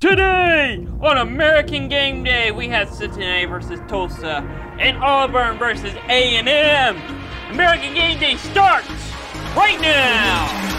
Today on American Game Day, we have Cincinnati versus Tulsa and Auburn versus A&M. American Game Day starts right now.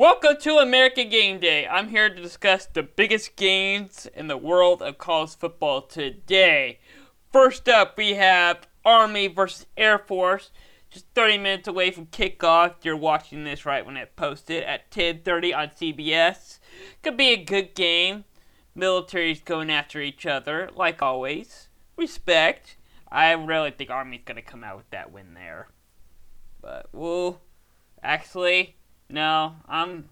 Welcome to American Game Day. I'm here to discuss the biggest games in the world of college football today. First up, we have Army versus Air Force. Just 30 minutes away from kickoff. You're watching this right when it posted at 10:30 on CBS. Could be a good game. Militaries going after each other, like always. Respect. I really think Army's gonna come out with that win there. But we'll actually no, I'm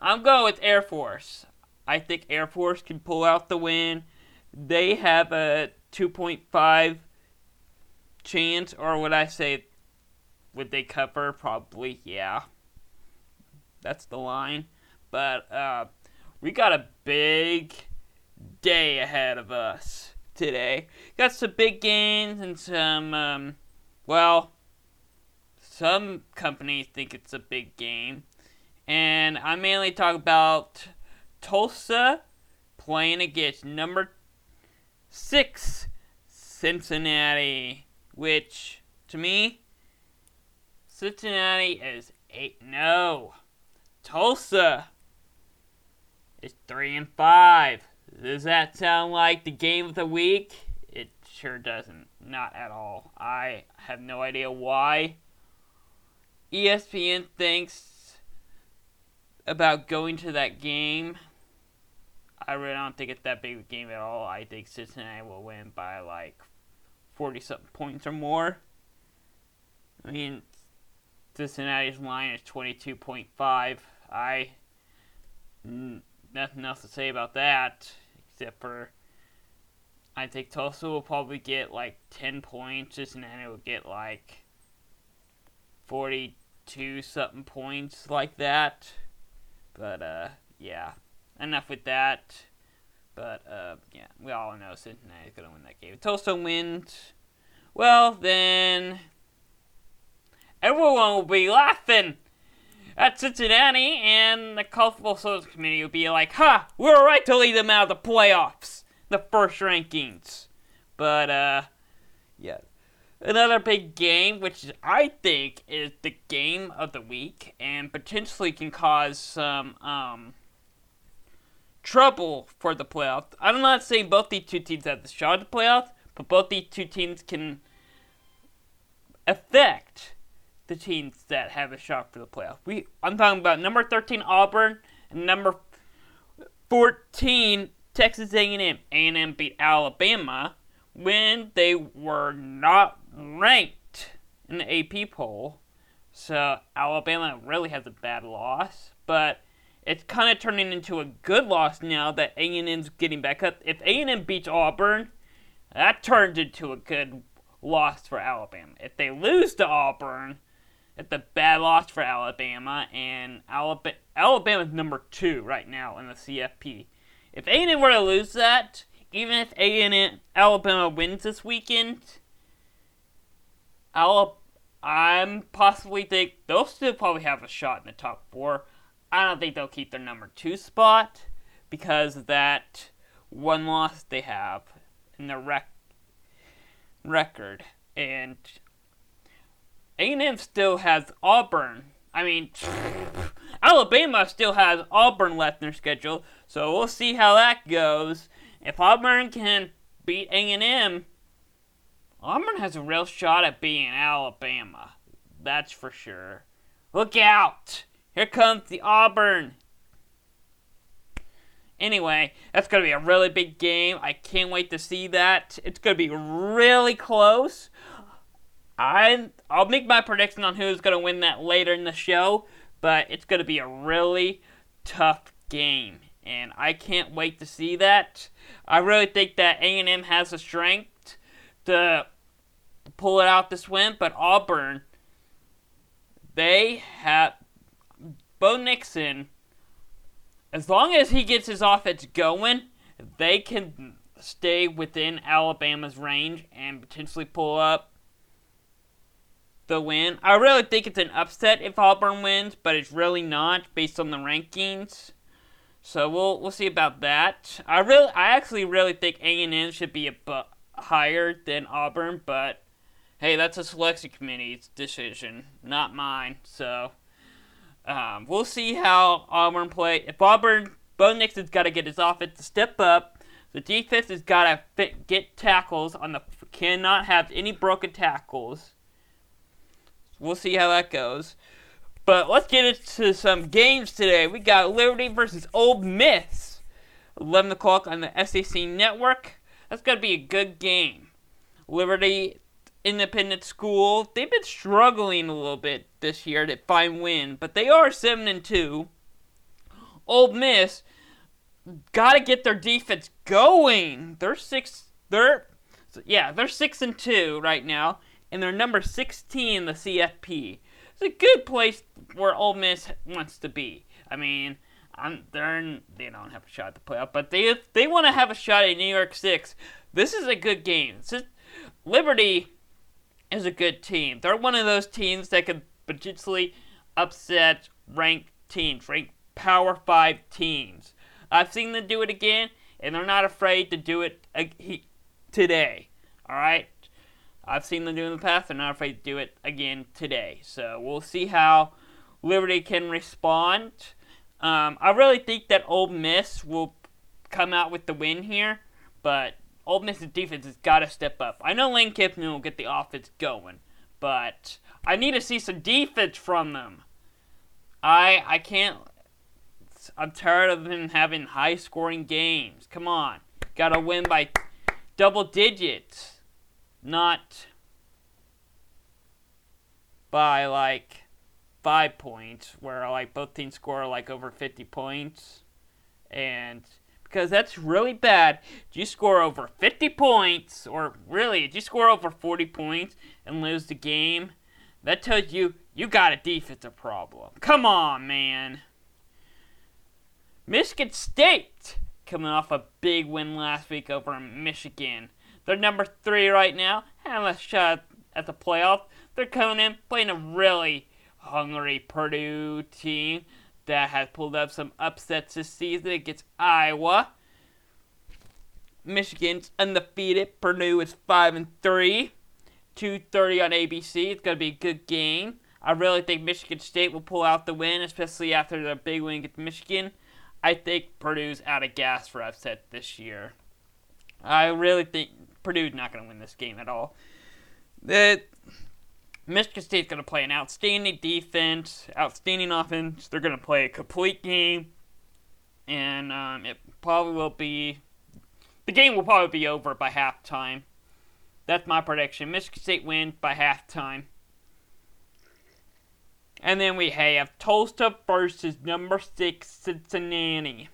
I'm going with Air Force. I think Air Force can pull out the win. They have a 2.5 chance, or would I say, would they cover? Probably, yeah. That's the line. But uh, we got a big day ahead of us today. Got some big gains and some, um, well, some companies think it's a big game. And I mainly talk about Tulsa playing against number six Cincinnati, which to me, Cincinnati is 8 no. Oh. Tulsa is 3 and 5. Does that sound like the game of the week? It sure doesn't. Not at all. I have no idea why. ESPN thinks about going to that game. I really don't think it's that big of a game at all. I think Cincinnati will win by like 40 something points or more. I mean, Cincinnati's line is 22.5. I. Nothing else to say about that, except for. I think Tulsa will probably get like 10 points. Cincinnati will get like 42 something points, like that. But uh, yeah, enough with that. But uh, yeah, we all know Cincinnati's gonna win that game. If Tulsa wins, well then everyone will be laughing at Cincinnati, and the Football Service Committee will be like, "Ha, huh, we are right to lead them out of the playoffs, the first rankings." But uh, yeah, Another big game, which I think is the game of the week and potentially can cause some um, trouble for the playoffs. I'm not saying both these two teams have the shot at the playoffs, but both these two teams can affect the teams that have a shot for the playoffs. We I'm talking about number 13 Auburn and number 14 Texas A&M. A&M beat Alabama when they were not ranked in the AP poll. So Alabama really has a bad loss, but it's kind of turning into a good loss now that A&M's getting back up. If A&M beats Auburn, that turns into a good loss for Alabama. If they lose to Auburn, it's a bad loss for Alabama, and Alabama Alabama's number two right now in the CFP. If A&M were to lose that, even if A&M Alabama wins this weekend, I'll, I'm possibly think they'll still probably have a shot in the top four. I don't think they'll keep their number two spot because that one loss they have in the rec- record. And A&M still has Auburn. I mean, Alabama still has Auburn left in their schedule, so we'll see how that goes. If Auburn can beat A&M, Auburn has a real shot at being Alabama. That's for sure. Look out! Here comes the Auburn. Anyway, that's going to be a really big game. I can't wait to see that. It's going to be really close. I I'll make my prediction on who's going to win that later in the show, but it's going to be a really tough game, and I can't wait to see that. I really think that A&M has the strength to pull it out this win, but Auburn, they have Bo Nixon. As long as he gets his offense going, they can stay within Alabama's range and potentially pull up the win. I really think it's an upset if Auburn wins, but it's really not based on the rankings. So we'll we'll see about that. I really I actually really think A and M should be a bu- higher than Auburn, but hey, that's a selection committee's decision, not mine. So um, we'll see how Auburn play. If Auburn, Bo Nixon's got to get his offense to step up. The defense has got to get tackles on the cannot have any broken tackles. We'll see how that goes. But let's get into some games today. We got Liberty versus Ole Miss. 11 o'clock on the SEC network. That's going to be a good game. Liberty Independent School, they've been struggling a little bit this year to find win, but they are 7 and 2. Ole Miss got to get their defense going. They're 6 they're yeah, they're 6 and 2 right now and they're number 16 in the CFP. It's a good place where Ole Miss wants to be. I mean, I'm, they're they don't have a shot at the playoff, but they they want to have a shot at New Year's Six. This is a good game. Liberty is a good team. They're one of those teams that could potentially upset ranked teams, ranked Power Five teams. I've seen them do it again, and they're not afraid to do it today. All right, I've seen them do it in the past. They're not afraid to do it again today. So we'll see how Liberty can respond. Um, I really think that Ole Miss will come out with the win here, but Ole Miss's defense has got to step up. I know Lane Kiffin will get the offense going, but I need to see some defense from them. I I can't. I'm tired of them having high scoring games. Come on, gotta win by double digits not by like five points, where like both teams score like over 50 points. And because that's really bad. If you score over 50 points, or really, if you score over 40 points and lose the game, that tells you you got a defensive problem. Come on, man. Michigan State coming off a big win last week over Michigan. They're number three right now, have a shot at the playoff. They're coming in playing a really hungry Purdue team that has pulled up some upsets this season against Iowa. Michigan's undefeated. Purdue is five and three. 2:30 on ABC. It's gonna be a good game. I really think Michigan State will pull out the win, especially after their big win against Michigan. I think Purdue's out of gas for upset this year. I really think Purdue's not to win this game at all. The Michigan State's going to play an outstanding defense, outstanding offense. They're going to play a complete game, and um, it probably will be. The game will probably be over by halftime. That's my prediction. Michigan State wins by halftime. And then we have Tulsa versus number six Cincinnati.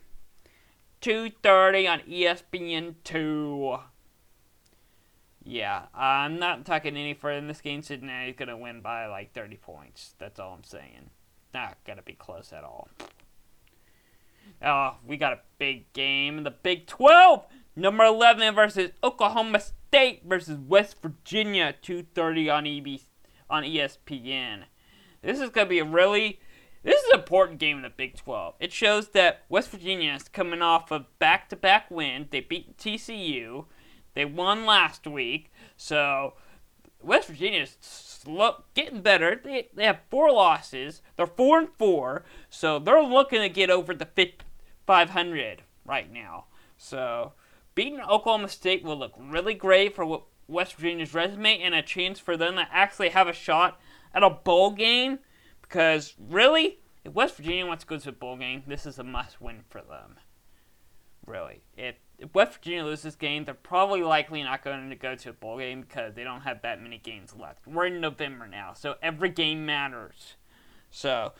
2:30 on ESPN two. Yeah, I'm not talking any further in this game. Cincinnati's gonna win by like 30 points. That's all I'm saying. Not gonna be close at all. Oh, we got a big game. In the Big 12, number 11 versus Oklahoma State versus West Virginia, 2:30 on EB on ESPN. This is gonna be a really this is an important game in the Big 12. It shows that West Virginia is coming off of back-to-back win. They beat TCU. They won last week, so West Virginia is slow, getting better. They, they have four losses. They're four and four, so they're looking to get over the 500 right now. So beating Oklahoma State will look really great for West Virginia's resume and a chance for them to actually have a shot at a bowl game. Because really, if West Virginia wants to go to a bowl game, this is a must-win for them. Really, if if West Virginia loses this game, they're probably likely not going to go to a bowl game because they don't have that many games left. We're in November now, so every game matters. So,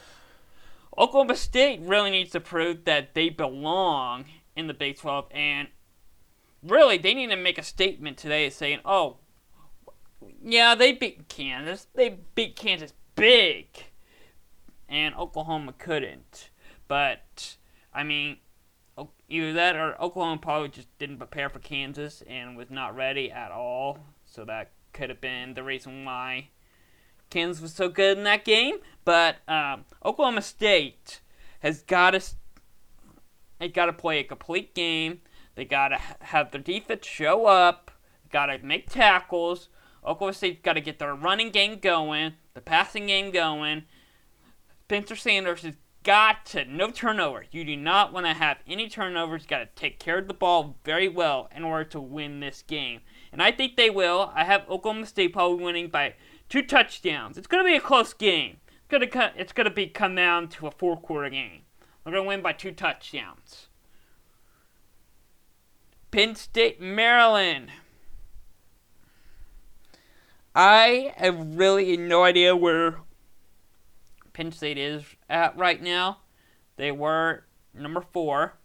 Oklahoma State really needs to prove that they belong in the Big 12, and really, they need to make a statement today saying, oh, yeah, they beat Kansas. They beat Kansas big, and Oklahoma couldn't. But I mean, either that or Oklahoma probably just didn't prepare for Kansas and was not ready at all. So that could have been the reason why Kansas was so good in that game. But um, Oklahoma State has got to they got to play a complete game. They got to have their defense show up. Got to make tackles. Oklahoma State's got to get their running game going, the passing game going. Spencer Sanders has got to no turnover. You do not want to have any turnovers. You Got to take care of the ball very well in order to win this game. And I think they will. I have Oklahoma State probably winning by two touchdowns. It's going to be a close game. It's going to it's going to be come down to a four quarter game. We're going to win by two touchdowns. Penn State, Maryland. I have really no idea where Penn State is at right now. They were number four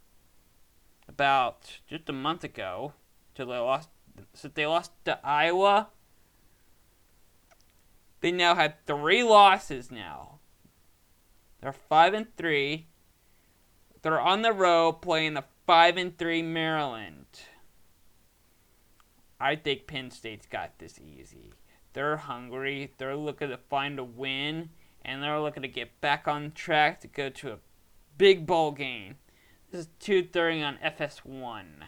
about just a month ago. Till they lost, since they lost to Iowa. They now have three losses now. They're five and three. They're on the road playing the five and three Maryland. I think Penn State's got this easy. They're hungry. They're looking to find a win, and they're looking to get back on track to go to a big bowl game. This is 2:30 on FS1.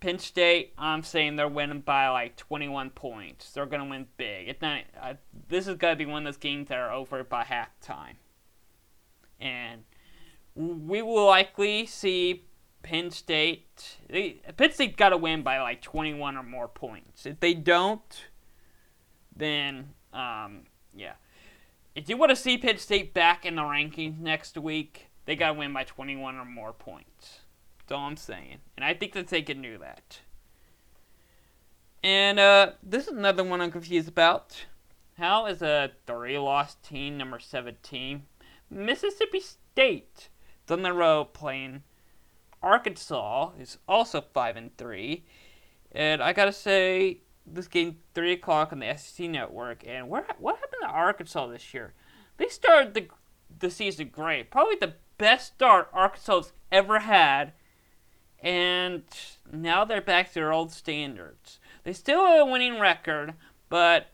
Penn State, I'm saying they're winning by like 21 points. They're gonna win big. Not. Uh, this is gonna be one of those games that are over by halftime, and we will likely see Penn State. Penn State got to win by like 21 or more points. If they don't, then um, yeah. If you want to see Penn State back in the rankings next week, they got to win by 21 or more points. That's all I'm saying. And I think that they can do that. And uh, this is another one I'm confused about. How is a three loss team, number 17, Mississippi State, on the road playing Arkansas, is also 5 and 3. And I gotta say, this game three o'clock on the SEC network. And where what happened to Arkansas this year? They started the the season great, probably the best start Arkansas's ever had, and now they're back to their old standards. They still have a winning record, but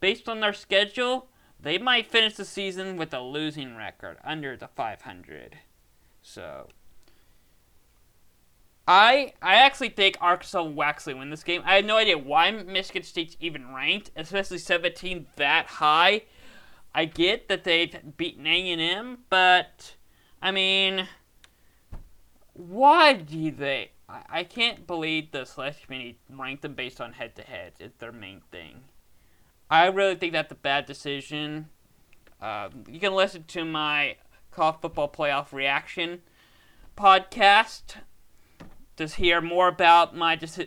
based on their schedule, they might finish the season with a losing record under the 500. So I I actually think Arkansas will actually win this game. I have no idea why Michigan State's even ranked, especially 17 that high. I get that they've beaten A&M, but I mean, why do they? I, I can't believe the selection committee ranked them based on head-to-head. It's their main thing. I really think that's a bad decision. Uh, you can listen to my college football playoff reaction podcast to hear more about my just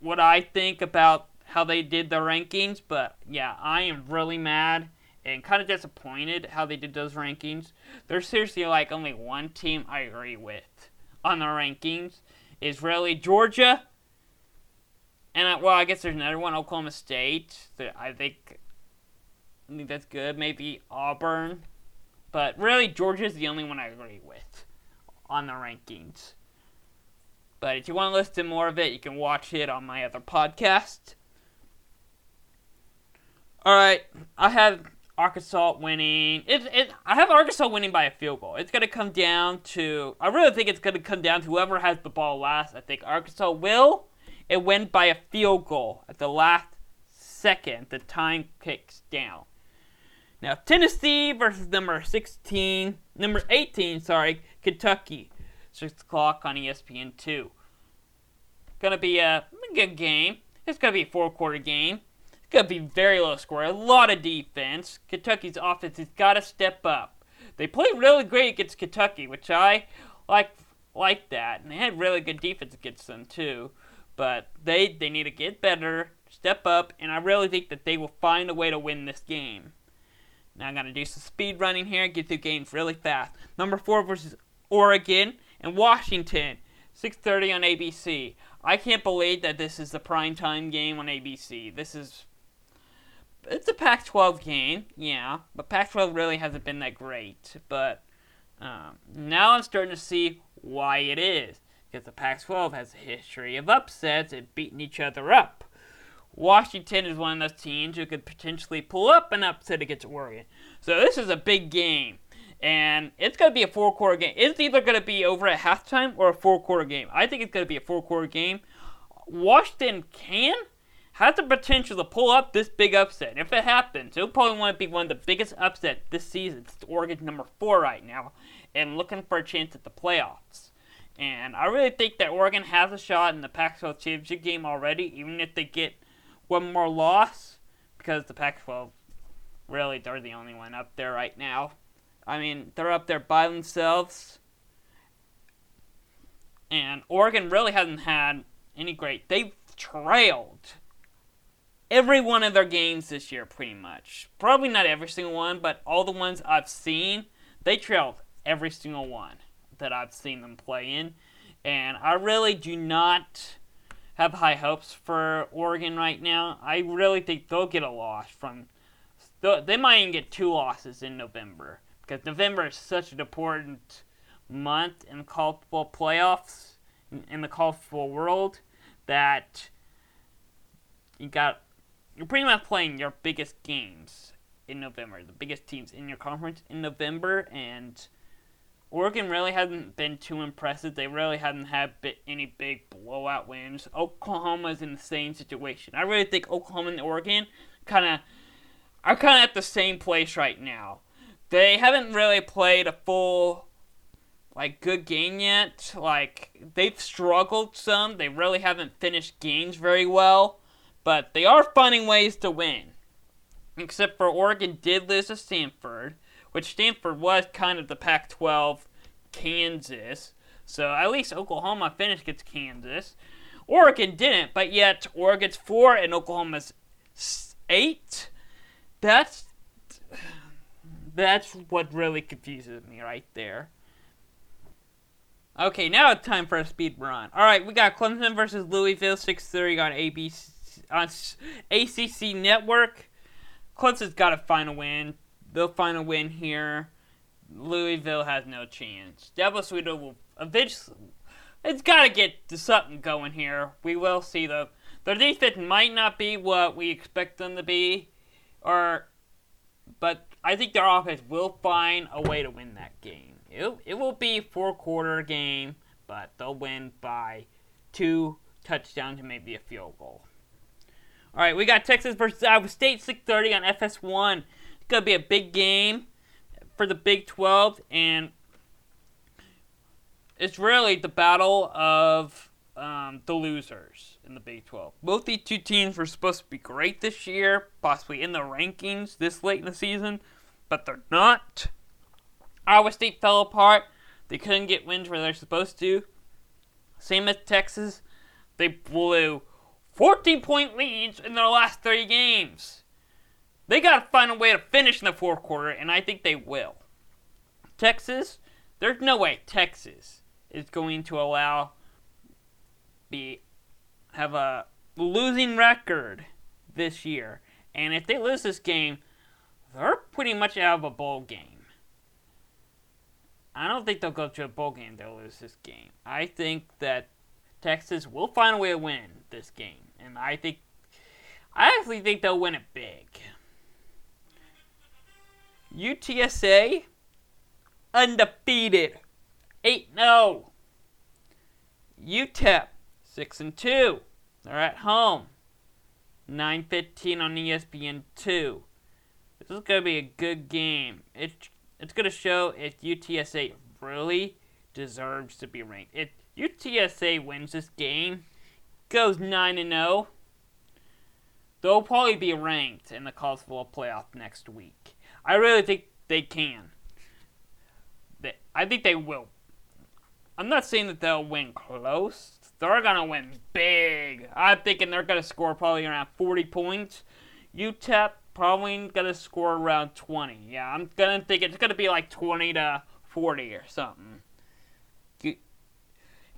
what I think about how they did the rankings. But yeah, I am really mad and kind of disappointed how they did those rankings. There's seriously like only one team I agree with on the rankings is really Georgia. And I, well, I guess there's another one, Oklahoma State. That I think I think that's good. Maybe Auburn, but really Georgia's the only one I agree with on the rankings. But if you want to listen to more of it, you can watch it on my other podcast. All right, I have Arkansas winning. It, it, I have Arkansas winning by a field goal. It's going to come down to. I really think it's going to come down to whoever has the ball last. I think Arkansas will. It went by a field goal at the last second. The time kicks down. Now Tennessee versus number 16, number 18, sorry, Kentucky. 6 o'clock on ESPN2. Gonna be a good game. It's gonna be a four quarter game. It's gonna be very low score, a lot of defense. Kentucky's offense has gotta step up. They played really great against Kentucky, which I like like that. And they had really good defense against them too. But they they need to get better, step up, and I really think that they will find a way to win this game. Now I'm gonna do some speed running here, get through games really fast. Number four versus Oregon and Washington, 6:30 on ABC. I can't believe that this is the prime time game on ABC. This is it's a Pac-12 game, yeah, but Pac-12 really hasn't been that great. But um, now I'm starting to see why it is because the Pac-12 has a history of upsets and beating each other up. Washington is one of those teams who could potentially pull up an upset against Oregon. So this is a big game. And it's going to be a four quarter game. It's either going to be over at halftime or a four quarter game. I think it's going to be a four quarter game. Washington can has the potential to pull up this big upset. If it happens, it'll probably want to be one of the biggest upsets this season. It's Oregon's number four right now and looking for a chance at the playoffs. And I really think that Oregon has a shot in the Pac-12 championship game already, even if they get one more loss, because the Pac-12 really they're the only one up there right now. I mean, they're up there by themselves. And Oregon really hasn't had any great. They've trailed every one of their games this year, pretty much. Probably not every single one, but all the ones I've seen, they trailed every single one that I've seen them play in. And I really do not have high hopes for Oregon right now. I really think they'll get a loss from. They might even get two losses in November because November is such an important month in college football playoffs in the college football world that you got you're pretty much playing your biggest games in November, the biggest teams in your conference in November, and Oregon really hasn't been too impressive. They really haven't had any big blowout wins. Oklahoma's in the same situation. I really think Oklahoma and Oregon kind of are kind of at the same place right now. They haven't really played a full like good game yet. Like they've struggled some. They really haven't finished games very well, but they are finding ways to win. Except for Oregon did lose to Stanford which Stanford was kind of the Pac 12 Kansas. So at least Oklahoma finished against Kansas. Oregon didn't, but yet Oregon's four and Oklahoma's eight. That's that's what really confuses me right there. Okay, now it's time for a speed run. All right, we got Clemson versus Louisville, 6:30 on ABC on ACC Network. Clemson's got to find a win. They'll find a win here. Louisville has no chance. Devil Sweeto will eventually. It's got to get to something going here. We will see though. Their defense might not be what we expect them to be, or, but I think their offense will find a way to win that game. It, it will be a four quarter game, but they'll win by two touchdowns and maybe a field goal. All right, we got Texas versus Iowa State, 6:30 on FS1 It's to be a big game for the Big 12, and it's really the battle of um, the losers in the Big 12. Both these two teams were supposed to be great this year, possibly in the rankings this late in the season, but they're not. Iowa State fell apart. They couldn't get wins where they're supposed to. Same as Texas. They blew 14 point leads in their last three games. They got to find a way to finish in the fourth quarter, and I think they will. Texas, there's no way Texas is going to allow be have a losing record this year. And if they lose this game, they're pretty much out of a bowl game. I don't think they'll go to a bowl game they'll lose this game. I think that Texas will find a way to win this game. And I think I actually think they'll win it big. UTSA undefeated 8 0. UTEP 6 and 2. They're at home. 9:15 on ESPN 2. This is to be a good game. It, it's going to show if UTSA really deserves to be ranked. If UTSA wins this game, goes 9 and 0, they'll probably be ranked in the college football playoff next week. I really think they can. They, I think they will. I'm not saying that they'll win close. They're gonna win big. I'm thinking they're gonna score probably around 40 points. UTEP probably gonna score around 20. Yeah, I'm gonna think it's gonna be like 20 to 40 or something.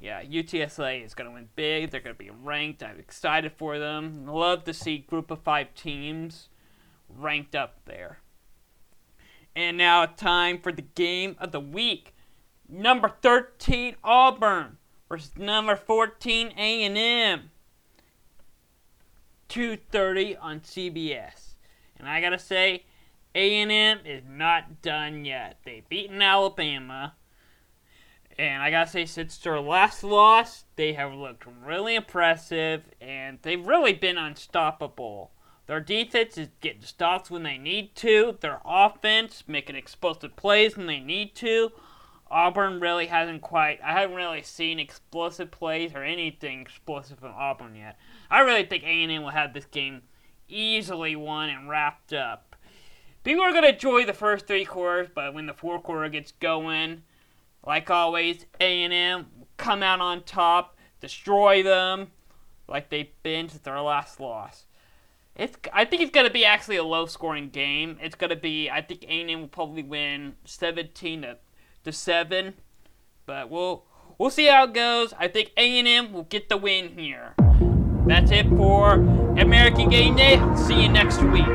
Yeah, UTSA is gonna win big. They're gonna be ranked. I'm excited for them. Love to see group of five teams ranked up there. And now time for the game of the week. Number 13 Auburn versus number 14 A&M. 2:30 on CBS. And I got to say A&M is not done yet. They've beaten Alabama. And I gotta say, since their last loss, they have looked really impressive and they've really been unstoppable. Their defense is getting stops when they need to. Their offense making explosive plays when they need to. Auburn really hasn't quite. I haven't really seen explosive plays or anything explosive from Auburn yet. I really think A&M will have this game easily won and wrapped up. People are gonna enjoy the first three quarters, but when the fourth quarter gets going, like always, A&M come out on top, destroy them, like they've been since their last loss. It's, I think it's going to be actually a low-scoring game. It's going to be, I think A&M will probably win 17 to, to 7, but we'll we'll see how it goes. I think A&M will get the win here. That's it for American Game Day. See you next week.